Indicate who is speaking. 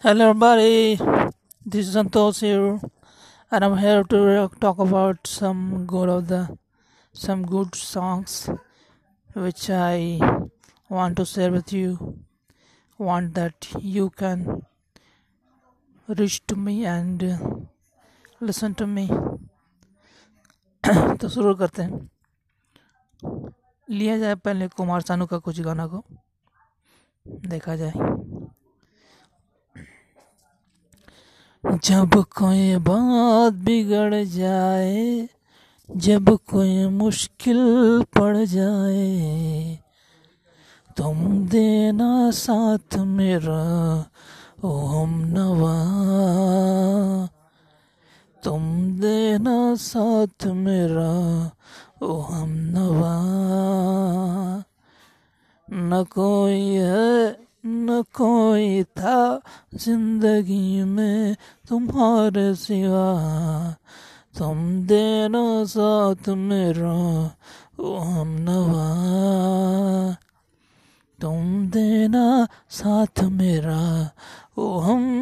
Speaker 1: Hello, everybody. This is Santosh here, and I'm here to talk about some good of the some good songs which I want to share with you. Want that you can reach to me and uh, listen to me. तो शुरू करते हैं लिया जाए पहले कुमार सानू का कुछ गाना को देखा जाए जब कोई बात बिगड़ जाए, जब कोई मुश्किल पड़ जाए, तुम देना साथ मेरा, ओ हम नवा। तुम देना साथ मेरा, ओ हम नवा। न कोई है न कोई था ज़िंदगी में तुम्हारे सिवा। तुम देना साथ मेरा, वो हम नवा। तुम देना साथ मेरा, वो हम